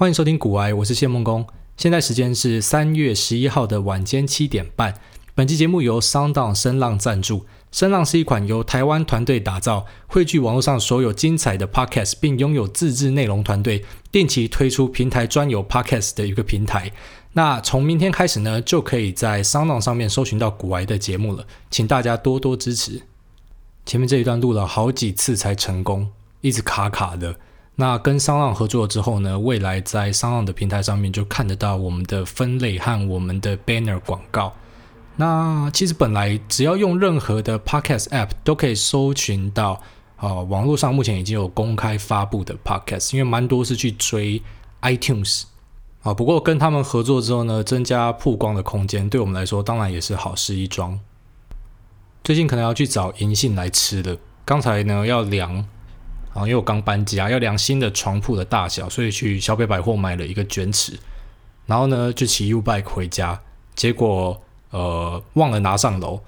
欢迎收听古癌，我是谢梦工。现在时间是三月十一号的晚间七点半。本期节目由 SoundOn 声浪赞助。声浪是一款由台湾团队打造、汇聚网络上所有精彩的 Podcast，并拥有自制内容团队，定期推出平台专有 Podcast 的一个平台。那从明天开始呢，就可以在 SoundOn 上面搜寻到古癌的节目了，请大家多多支持。前面这一段录了好几次才成功，一直卡卡的。那跟 SoundOn 合作之后呢，未来在 SoundOn 的平台上面就看得到我们的分类和我们的 banner 广告。那其实本来只要用任何的 Podcast App 都可以搜寻到，啊、呃，网络上目前已经有公开发布的 Podcast，因为蛮多是去追 iTunes 啊。不过跟他们合作之后呢，增加曝光的空间，对我们来说当然也是好事一桩。最近可能要去找银杏来吃的，刚才呢要量。啊，因为我刚搬家，要量新的床铺的大小，所以去小北百货买了一个卷尺，然后呢就骑 U-bike 回家，结果呃忘了拿上楼。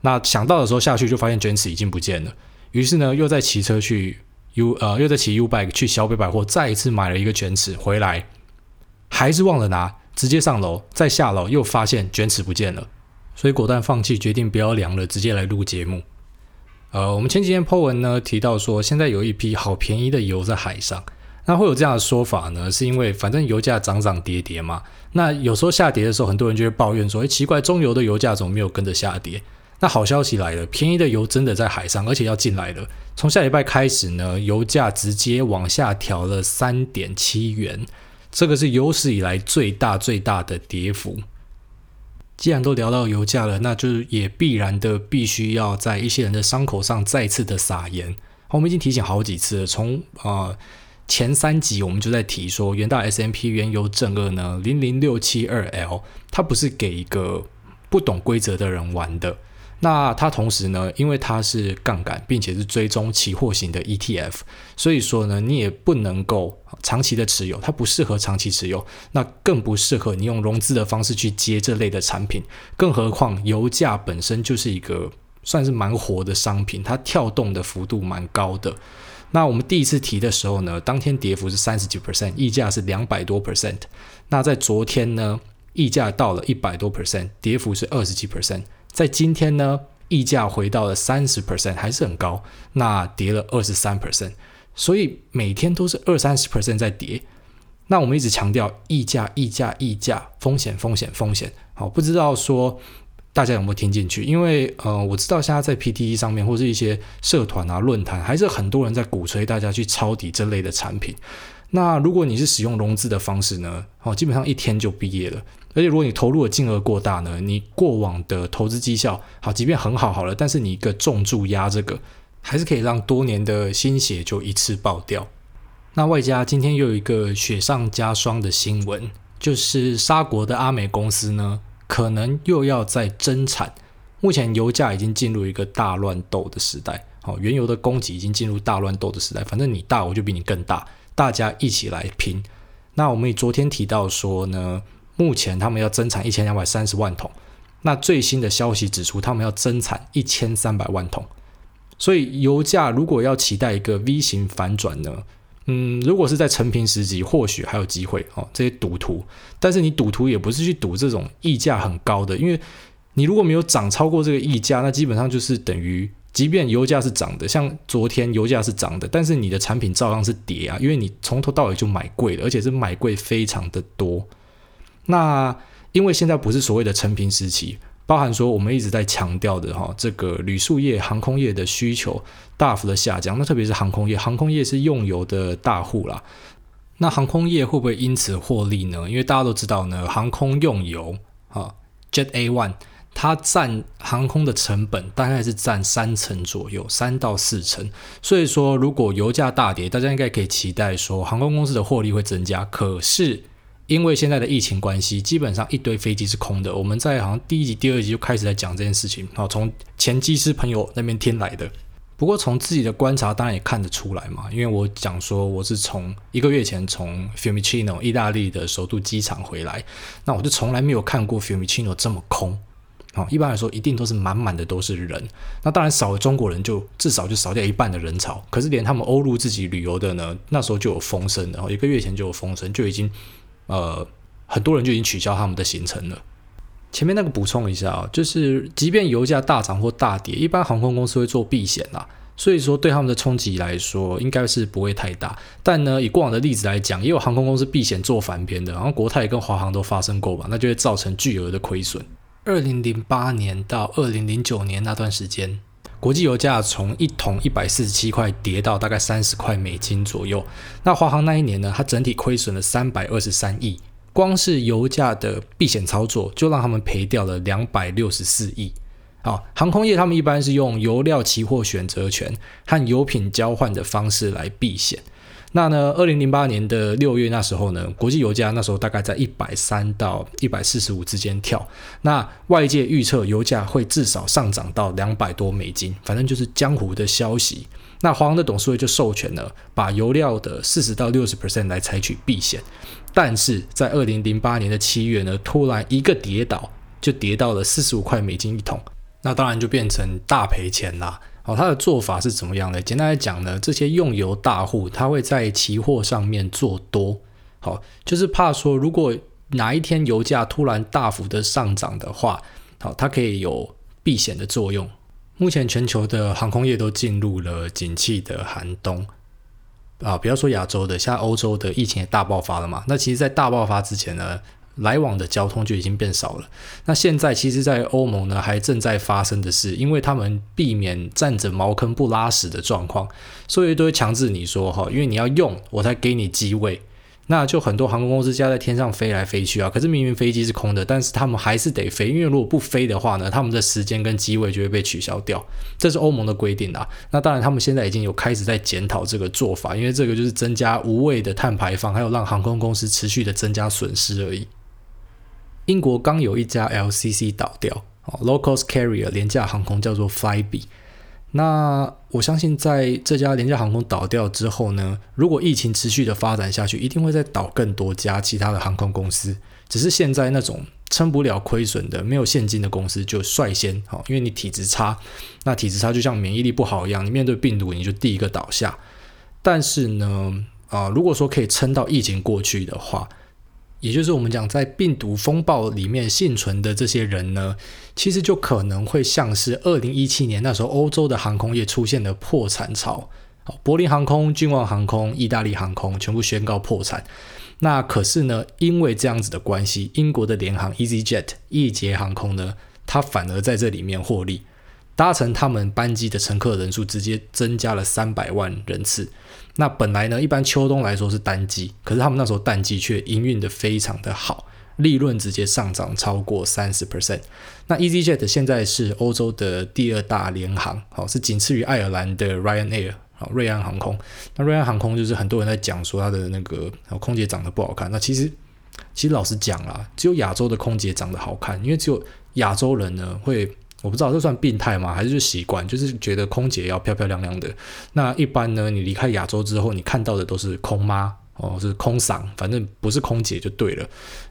那想到的时候下去就发现卷尺已经不见了，于是呢又再骑车去 U 呃又再骑 U-bike 去小北百货再一次买了一个卷尺回来，还是忘了拿，直接上楼再下楼又发现卷尺不见了，所以果断放弃，决定不要量了，直接来录节目。呃，我们前几天 po 文呢提到说，现在有一批好便宜的油在海上。那会有这样的说法呢，是因为反正油价涨涨跌跌嘛。那有时候下跌的时候，很多人就会抱怨说，诶，奇怪，中油的油价怎么没有跟着下跌？那好消息来了，便宜的油真的在海上，而且要进来了。从下礼拜开始呢，油价直接往下调了三点七元，这个是有史以来最大最大的跌幅。既然都聊到油价了，那就也必然的必须要在一些人的伤口上再次的撒盐。我们已经提醒好几次了，从、呃、前三集我们就在提说，元大 S M P 原油正二呢零零六七二 L，它不是给一个不懂规则的人玩的。那它同时呢，因为它是杠杆，并且是追踪期货型的 ETF，所以说呢，你也不能够长期的持有，它不适合长期持有，那更不适合你用融资的方式去接这类的产品。更何况油价本身就是一个算是蛮活的商品，它跳动的幅度蛮高的。那我们第一次提的时候呢，当天跌幅是三十几 percent，溢价是两百多 percent。那在昨天呢，溢价到了一百多 percent，跌幅是二十几 percent。在今天呢，溢价回到了三十 percent，还是很高。那跌了二十三 percent，所以每天都是二三十 percent 在跌。那我们一直强调溢价、溢价、溢价，风险、风险、风险。好，不知道说大家有没有听进去？因为呃，我知道现在在 P T E 上面或是一些社团啊、论坛，还是很多人在鼓吹大家去抄底这类的产品。那如果你是使用融资的方式呢？好，基本上一天就毕业了。而且如果你投入的金额过大呢，你过往的投资绩效好，即便很好好了，但是你一个重注压这个，还是可以让多年的心血就一次爆掉。那外加今天又有一个雪上加霜的新闻，就是沙国的阿美公司呢，可能又要再增产。目前油价已经进入一个大乱斗的时代，好，原油的供给已经进入大乱斗的时代。反正你大，我就比你更大，大家一起来拼。那我们也昨天提到说呢。目前他们要增产一千两百三十万桶，那最新的消息指出，他们要增产一千三百万桶。所以油价如果要期待一个 V 型反转呢，嗯，如果是在承平时期，或许还有机会哦。这些赌徒，但是你赌徒也不是去赌这种溢价很高的，因为你如果没有涨超过这个溢价，那基本上就是等于，即便油价是涨的，像昨天油价是涨的，但是你的产品照样是跌啊，因为你从头到尾就买贵了，而且是买贵非常的多。那因为现在不是所谓的成平时期，包含说我们一直在强调的哈，这个旅宿业、航空业的需求大幅的下降。那特别是航空业，航空业是用油的大户啦。那航空业会不会因此获利呢？因为大家都知道呢，航空用油啊，Jet A One 它占航空的成本大概是占三成左右，三到四成。所以说，如果油价大跌，大家应该可以期待说航空公司的获利会增加。可是，因为现在的疫情关系，基本上一堆飞机是空的。我们在好像第一集、第二集就开始在讲这件事情，好，从前机师朋友那边听来的。不过从自己的观察，当然也看得出来嘛。因为我讲说我是从一个月前从 Fiumicino 意大利的首都机场回来，那我就从来没有看过 Fiumicino 这么空。哦，一般来说一定都是满满的都是人。那当然少了中国人，就至少就少掉一半的人潮。可是连他们欧陆自己旅游的呢，那时候就有风声了，一个月前就有风声，就已经呃很多人就已经取消他们的行程了。前面那个补充一下啊，就是即便油价大涨或大跌，一般航空公司会做避险啦。所以说对他们的冲击来说，应该是不会太大。但呢，以过往的例子来讲，也有航空公司避险做反边的，然后国泰跟华航都发生过吧，那就会造成巨额的亏损。二零零八年到二零零九年那段时间，国际油价从一桶一百四十七块跌到大概三十块美金左右。那华航那一年呢，它整体亏损了三百二十三亿，光是油价的避险操作就让他们赔掉了两百六十四亿。好，航空业他们一般是用油料期货选择权和油品交换的方式来避险。那呢，二零零八年的六月那时候呢，国际油价那时候大概在一百三到一百四十五之间跳。那外界预测油价会至少上涨到两百多美金，反正就是江湖的消息。那华航的董事会就授权了，把油料的四十到六十 percent 来采取避险。但是在二零零八年的七月呢，突然一个跌倒，就跌到了四十五块美金一桶。那当然就变成大赔钱啦。好，他的做法是怎么样的？简单来讲呢，这些用油大户他会在期货上面做多，好，就是怕说如果哪一天油价突然大幅的上涨的话，好，它可以有避险的作用。目前全球的航空业都进入了景气的寒冬啊，不要说亚洲的，像欧洲的疫情也大爆发了嘛。那其实，在大爆发之前呢，来往的交通就已经变少了。那现在其实，在欧盟呢，还正在发生的是，因为他们避免占着茅坑不拉屎的状况，所以都会强制你说哈，因为你要用，我才给你机位。那就很多航空公司家在天上飞来飞去啊，可是明明飞机是空的，但是他们还是得飞，因为如果不飞的话呢，他们的时间跟机位就会被取消掉。这是欧盟的规定啊。那当然，他们现在已经有开始在检讨这个做法，因为这个就是增加无谓的碳排放，还有让航空公司持续的增加损失而已。英国刚有一家 LCC 倒掉，low cost carrier 廉价航空叫做 Flybe。那我相信在这家廉价航空倒掉之后呢，如果疫情持续的发展下去，一定会再倒更多家其他的航空公司。只是现在那种撑不了亏损的、没有现金的公司就率先，因为你体质差，那体质差就像免疫力不好一样，你面对病毒你就第一个倒下。但是呢，啊，如果说可以撑到疫情过去的话，也就是我们讲，在病毒风暴里面幸存的这些人呢，其实就可能会像是二零一七年那时候欧洲的航空业出现的破产潮，柏林航空、君王航空、意大利航空全部宣告破产。那可是呢，因为这样子的关系，英国的联航 EasyJet 易捷航空呢，它反而在这里面获利。搭乘他们班机的乘客人数直接增加了三百万人次。那本来呢，一般秋冬来说是淡季，可是他们那时候淡季却营运得非常的好，利润直接上涨超过三十 percent。那 EasyJet 现在是欧洲的第二大联航，好，是仅次于爱尔兰的 Ryanair，好，瑞安航空。那瑞安航空就是很多人在讲说它的那个空姐长得不好看。那其实，其实老实讲啦，只有亚洲的空姐长得好看，因为只有亚洲人呢会。我不知道这算病态吗？还是就习惯，就是觉得空姐要漂漂亮亮的。那一般呢，你离开亚洲之后，你看到的都是空妈哦，是空嗓，反正不是空姐就对了。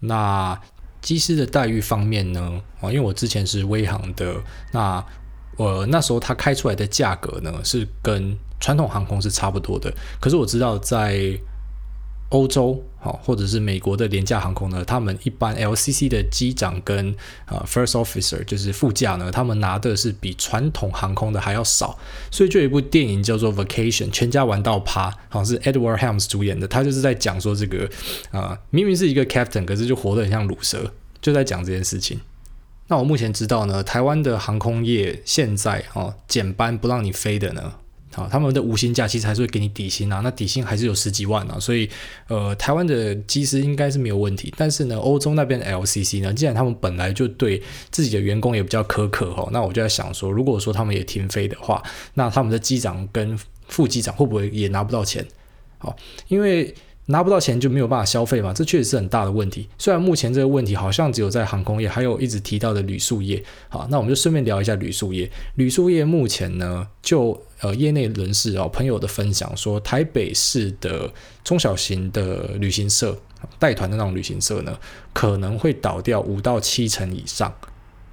那机师的待遇方面呢？啊，因为我之前是威航的，那我那时候他开出来的价格呢，是跟传统航空是差不多的。可是我知道在欧洲好，或者是美国的廉价航空呢，他们一般 LCC 的机长跟啊、First Officer 就是副驾呢，他们拿的是比传统航空的还要少，所以就有一部电影叫做 Vacation，全家玩到趴，好像是 Edward Helms 主演的，他就是在讲说这个啊、明明是一个 Captain，可是就活得很像卤蛇，就在讲这件事情。那我目前知道呢，台湾的航空业现在哦减班不让你飞的呢。好，他们的无薪假其实还是会给你底薪啊，那底薪还是有十几万啊，所以呃，台湾的机师应该是没有问题。但是呢，欧洲那边的 LCC 呢，既然他们本来就对自己的员工也比较苛刻哈，那我就在想说，如果说他们也停飞的话，那他们的机长跟副机长会不会也拿不到钱？好，因为。拿不到钱就没有办法消费嘛，这确实是很大的问题。虽然目前这个问题好像只有在航空业，还有一直提到的旅宿业。好，那我们就顺便聊一下旅宿业。旅宿业目前呢，就呃业内人士哦朋友的分享说，台北市的中小型的旅行社带团的那种旅行社呢，可能会倒掉五到七成以上。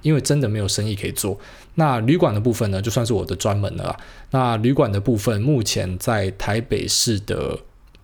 因为真的没有生意可以做。那旅馆的部分呢，就算是我的专门了。那旅馆的部分，目前在台北市的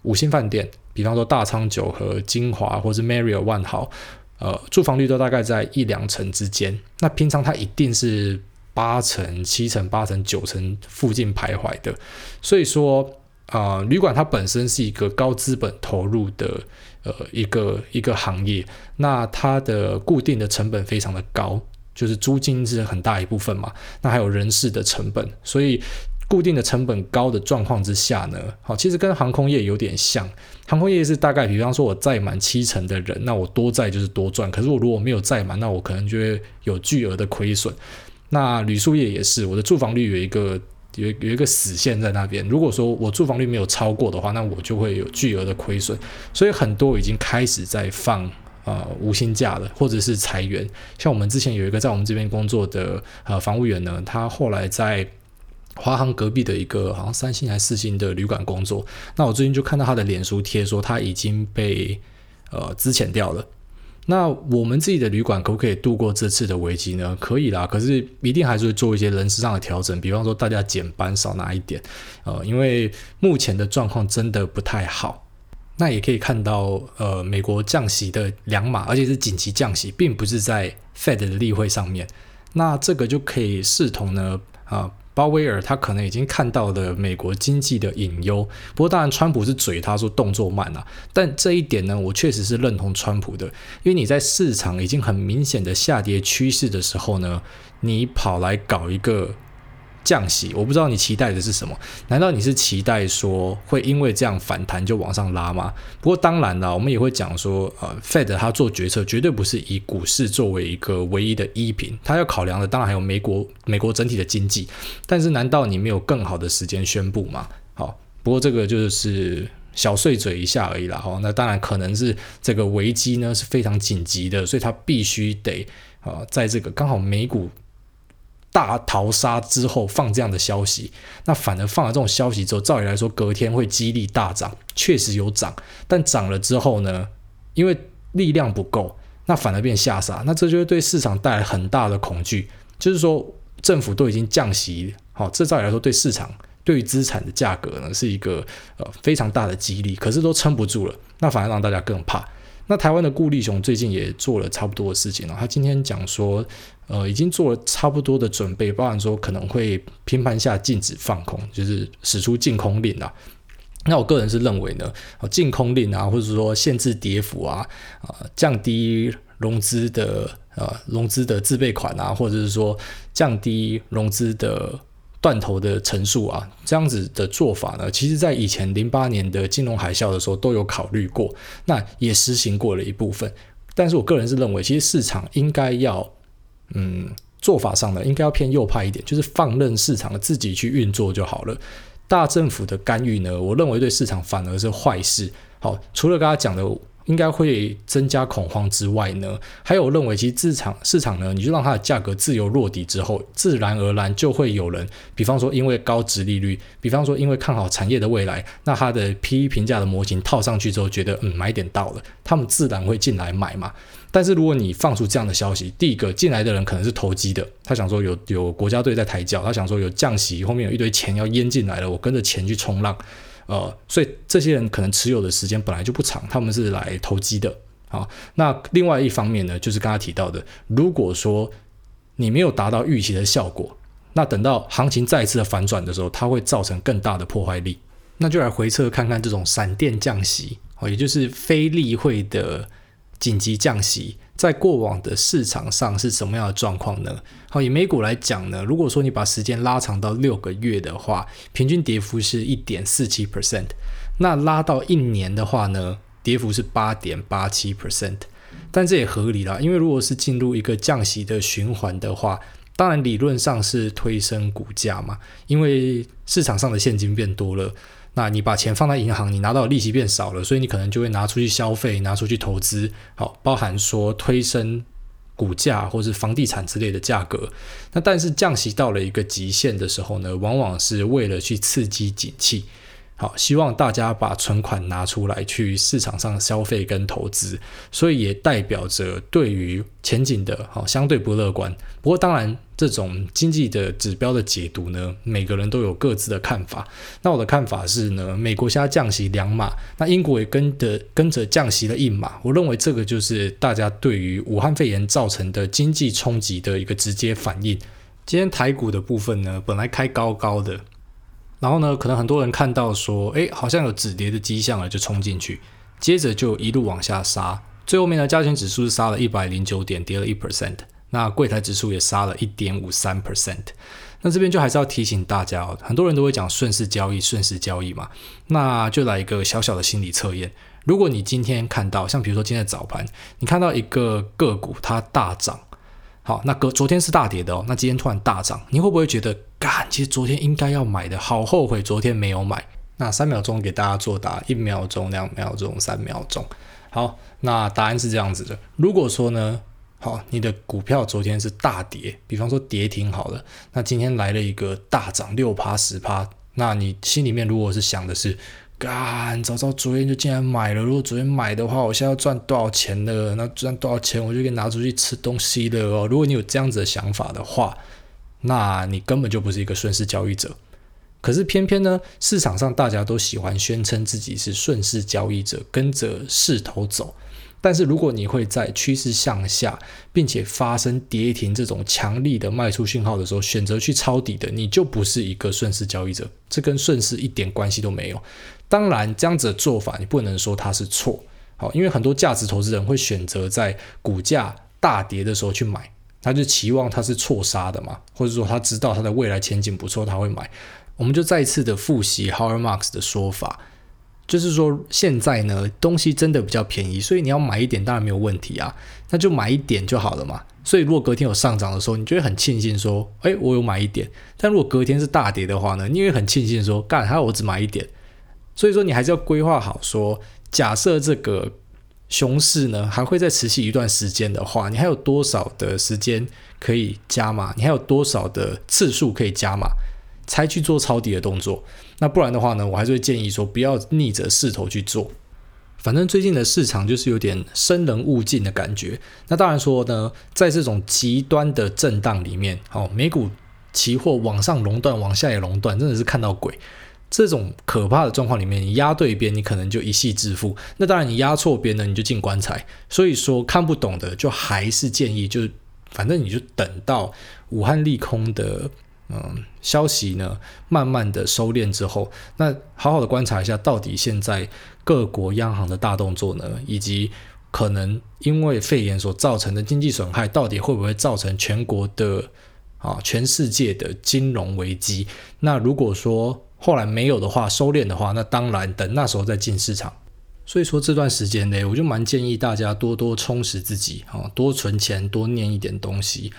五星饭店，比方说大昌九和、金华或是 Marriott 万豪，呃，住房率都大概在一两成之间。那平常它一定是八成、七成、八成、九成附近徘徊的。所以说，啊、旅馆它本身是一个高资本投入的呃一个一个行业，那它的固定的成本非常的高。就是租金是很大一部分嘛，那还有人事的成本，所以固定的成本高的状况之下呢，好，其实跟航空业有点像，航空业是大概，比方说我载满七成的人，那我多载就是多赚，可是我如果没有载满，那我可能就会有巨额的亏损。那旅宿业也是，我的住房率有一个有有一个死线在那边，如果说我住房率没有超过的话，那我就会有巨额的亏损，所以很多已经开始在放。呃，无薪假了，或者是裁员，像我们之前有一个在我们这边工作的呃房务员呢，他后来在华航隔壁的一个好像三星还是四星的旅馆工作。那我最近就看到他的脸书贴说他已经被呃资遣掉了。那我们自己的旅馆可不可以度过这次的危机呢？可以啦，可是一定还是会做一些人事上的调整，比方说大家减班少拿一点，呃，因为目前的状况真的不太好。那也可以看到，呃，美国降息的两码，而且是紧急降息，并不是在 Fed 的例会上面。那这个就可以视同呢，啊、鲍威尔他可能已经看到了美国经济的隐忧。不过当然，川普是嘴他说动作慢啊，但这一点呢，我确实是认同川普的，因为你在市场已经很明显的下跌趋势的时候呢，你跑来搞一个。降息，我不知道你期待的是什么？难道你是期待说会因为这样反弹就往上拉吗？不过当然了，我们也会讲说，呃，Fed 他做决策绝对不是以股市作为一个唯一的依凭，他要考量的当然还有美国美国整体的经济。但是难道你没有更好的时间宣布吗？好，不过这个就是小碎嘴一下而已啦。哦，那当然可能是这个危机呢是非常紧急的，所以他必须得啊，在这个刚好美股。大逃杀之后放这样的消息，那反而放了这种消息之后，照理来说隔天会激励大涨，确实有涨，但涨了之后呢，因为力量不够，那反而变下杀，那这就会对市场带来很大的恐惧。就是说，政府都已经降息，好，这照理来说对市场对于资产的价格呢是一个呃非常大的激励，可是都撑不住了，那反而让大家更怕。那台湾的顾立雄最近也做了差不多的事情了，他今天讲说。呃，已经做了差不多的准备，包含说可能会平盘下禁止放空，就是使出净空令啊。那我个人是认为呢，净空令啊，或者说限制跌幅啊，啊、降低融资的呃融资的自备款啊，或者是说降低融资的断头的成数啊，这样子的做法呢，其实在以前零八年的金融海啸的时候都有考虑过，那也实行过了一部分。但是我个人是认为，其实市场应该要。嗯，做法上呢，应该要偏右派一点，就是放任市场自己去运作就好了。大政府的干预呢，我认为对市场反而是坏事。好，除了刚才讲的。应该会增加恐慌之外呢，还有认为其实市场市场呢，你就让它的价格自由落底之后，自然而然就会有人，比方说因为高值利率，比方说因为看好产业的未来，那它的 PE 评价的模型套上去之后，觉得嗯买点到了，他们自然会进来买嘛。但是如果你放出这样的消息，第一个进来的人可能是投机的，他想说有有国家队在抬轿，他想说有降息，后面有一堆钱要淹进来了，我跟着钱去冲浪。呃，所以这些人可能持有的时间本来就不长，他们是来投机的。好，那另外一方面呢，就是刚刚提到的，如果说你没有达到预期的效果，那等到行情再次的反转的时候，它会造成更大的破坏力。那就来回测看看这种闪电降息，哦，也就是非例会的紧急降息。在过往的市场上是什么样的状况呢？好，以美股来讲呢，如果说你把时间拉长到六个月的话，平均跌幅是一点四七 percent。那拉到一年的话呢，跌幅是八点八七 percent。但这也合理啦，因为如果是进入一个降息的循环的话，当然理论上是推升股价嘛，因为市场上的现金变多了。那你把钱放在银行，你拿到的利息变少了，所以你可能就会拿出去消费，拿出去投资，好，包含说推升股价或是房地产之类的价格。那但是降息到了一个极限的时候呢，往往是为了去刺激景气。好，希望大家把存款拿出来去市场上消费跟投资，所以也代表着对于前景的好相对不乐观。不过当然，这种经济的指标的解读呢，每个人都有各自的看法。那我的看法是呢，美国现在降息两码，那英国也跟着跟着降息了一码。我认为这个就是大家对于武汉肺炎造成的经济冲击的一个直接反应。今天台股的部分呢，本来开高高的。然后呢，可能很多人看到说，哎，好像有止跌的迹象了，就冲进去，接着就一路往下杀。最后面呢，加权指数是杀了一百零九点，跌了一 percent。那柜台指数也杀了一点五三 percent。那这边就还是要提醒大家哦，很多人都会讲顺势交易，顺势交易嘛。那就来一个小小的心理测验：如果你今天看到，像比如说今天的早盘，你看到一个个股它大涨。好，那隔昨天是大跌的哦，那今天突然大涨，你会不会觉得，干，其实昨天应该要买的，好后悔昨天没有买？那三秒钟给大家作答，一秒钟、两秒钟、三秒钟。好，那答案是这样子的。如果说呢，好，你的股票昨天是大跌，比方说跌停好了，那今天来了一个大涨六趴十趴，那你心里面如果是想的是，干，早知道昨天就进来买了。如果昨天买的话，我现在要赚多少钱了？那赚多少钱，我就可以拿出去吃东西了哦。如果你有这样子的想法的话，那你根本就不是一个顺势交易者。可是偏偏呢，市场上大家都喜欢宣称自己是顺势交易者，跟着势头走。但是如果你会在趋势向下，并且发生跌停这种强力的卖出讯号的时候，选择去抄底的，你就不是一个顺势交易者，这跟顺势一点关系都没有。当然，这样子的做法你不能说它是错，好，因为很多价值投资人会选择在股价大跌的时候去买，他就期望它是错杀的嘛，或者说他知道它的未来前景不错，他会买。我们就再一次的复习 h o w a r Marks 的说法。就是说，现在呢，东西真的比较便宜，所以你要买一点当然没有问题啊，那就买一点就好了嘛。所以如果隔天有上涨的时候，你就会很庆幸说，哎，我有买一点。但如果隔天是大跌的话呢，你也很庆幸说，干，还好我只买一点。所以说，你还是要规划好说，假设这个熊市呢还会再持续一段时间的话，你还有多少的时间可以加码？你还有多少的次数可以加码？才去做抄底的动作，那不然的话呢，我还是会建议说不要逆着势头去做。反正最近的市场就是有点生人勿近的感觉。那当然说呢，在这种极端的震荡里面，好，美股期货往上熔断，往下也熔断，真的是看到鬼。这种可怕的状况里面，你压对边，你可能就一夕致富。那当然，你压错边呢，你就进棺材。所以说，看不懂的，就还是建议，就反正你就等到武汉利空的。嗯，消息呢，慢慢的收敛之后，那好好的观察一下，到底现在各国央行的大动作呢，以及可能因为肺炎所造成的经济损害，到底会不会造成全国的啊，全世界的金融危机？那如果说后来没有的话，收敛的话，那当然等那时候再进市场。所以说这段时间呢，我就蛮建议大家多多充实自己啊，多存钱，多念一点东西。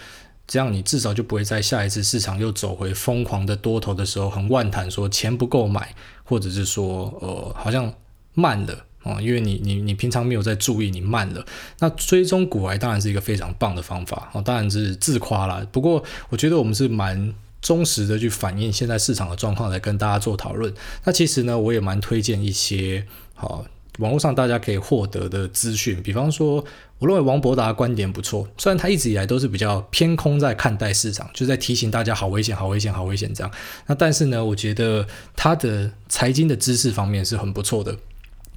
这样你至少就不会在下一次市场又走回疯狂的多头的时候，很万谈说钱不够买，或者是说呃好像慢了啊、因为你你你平常没有在注意，你慢了。那追踪股癌当然是一个非常棒的方法啊、当然是自夸啦。不过我觉得我们是蛮忠实的去反映现在市场的状况来跟大家做讨论。那其实呢，我也蛮推荐一些好。网络上大家可以获得的资讯，比方说，我认为王博达观点不错，虽然他一直以来都是比较偏空在看待市场，就在提醒大家好危险、好危险、好危险这样。那但是呢，我觉得他的财经的知识方面是很不错的。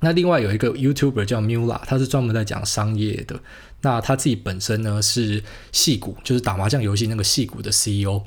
那另外有一个 YouTuber 叫 Mula，他是专门在讲商业的。那他自己本身呢是戏骨，就是打麻将游戏那个戏骨的 CEO。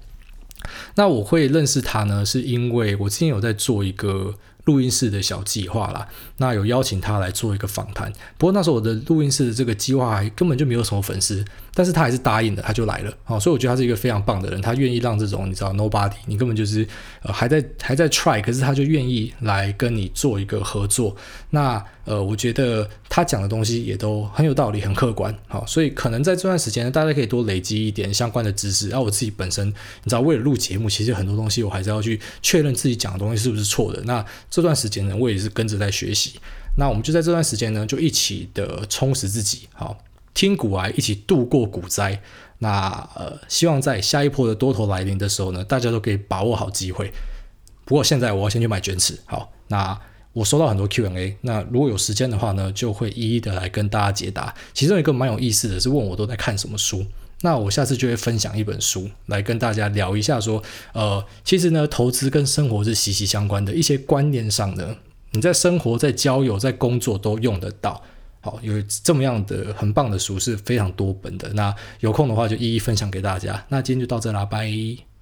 那我会认识他呢，是因为我之前有在做一个。录音室的小计划啦，那有邀请他来做一个访谈。不过那时候我的录音室的这个计划还根本就没有什么粉丝，但是他还是答应了，他就来了。好，所以我觉得他是一个非常棒的人，他愿意让这种你知道 nobody，你根本就是呃还在还在 try，可是他就愿意来跟你做一个合作。那呃，我觉得他讲的东西也都很有道理，很客观。好，所以可能在这段时间呢，大家可以多累积一点相关的知识。然后我自己本身，你知道，为了录节目，其实很多东西我还是要去确认自己讲的东西是不是错的。那这段时间呢，我也是跟着在学习。那我们就在这段时间呢，就一起的充实自己，好，听股癌，一起度过股灾。那呃，希望在下一波的多头来临的时候呢，大家都可以把握好机会。不过现在我要先去买卷尺，好。那我收到很多 Q&A，那如果有时间的话呢，就会一一的来跟大家解答。其中一个蛮有意思的是问我都在看什么书，那我下次就会分享一本书来跟大家聊一下，说，呃，其实呢，投资跟生活是息息相关的，一些观念上的，你在生活、在交友、在工作都用得到。好，有这么样的很棒的书是非常多本的，那有空的话就一一分享给大家。那今天就到这啦，拜。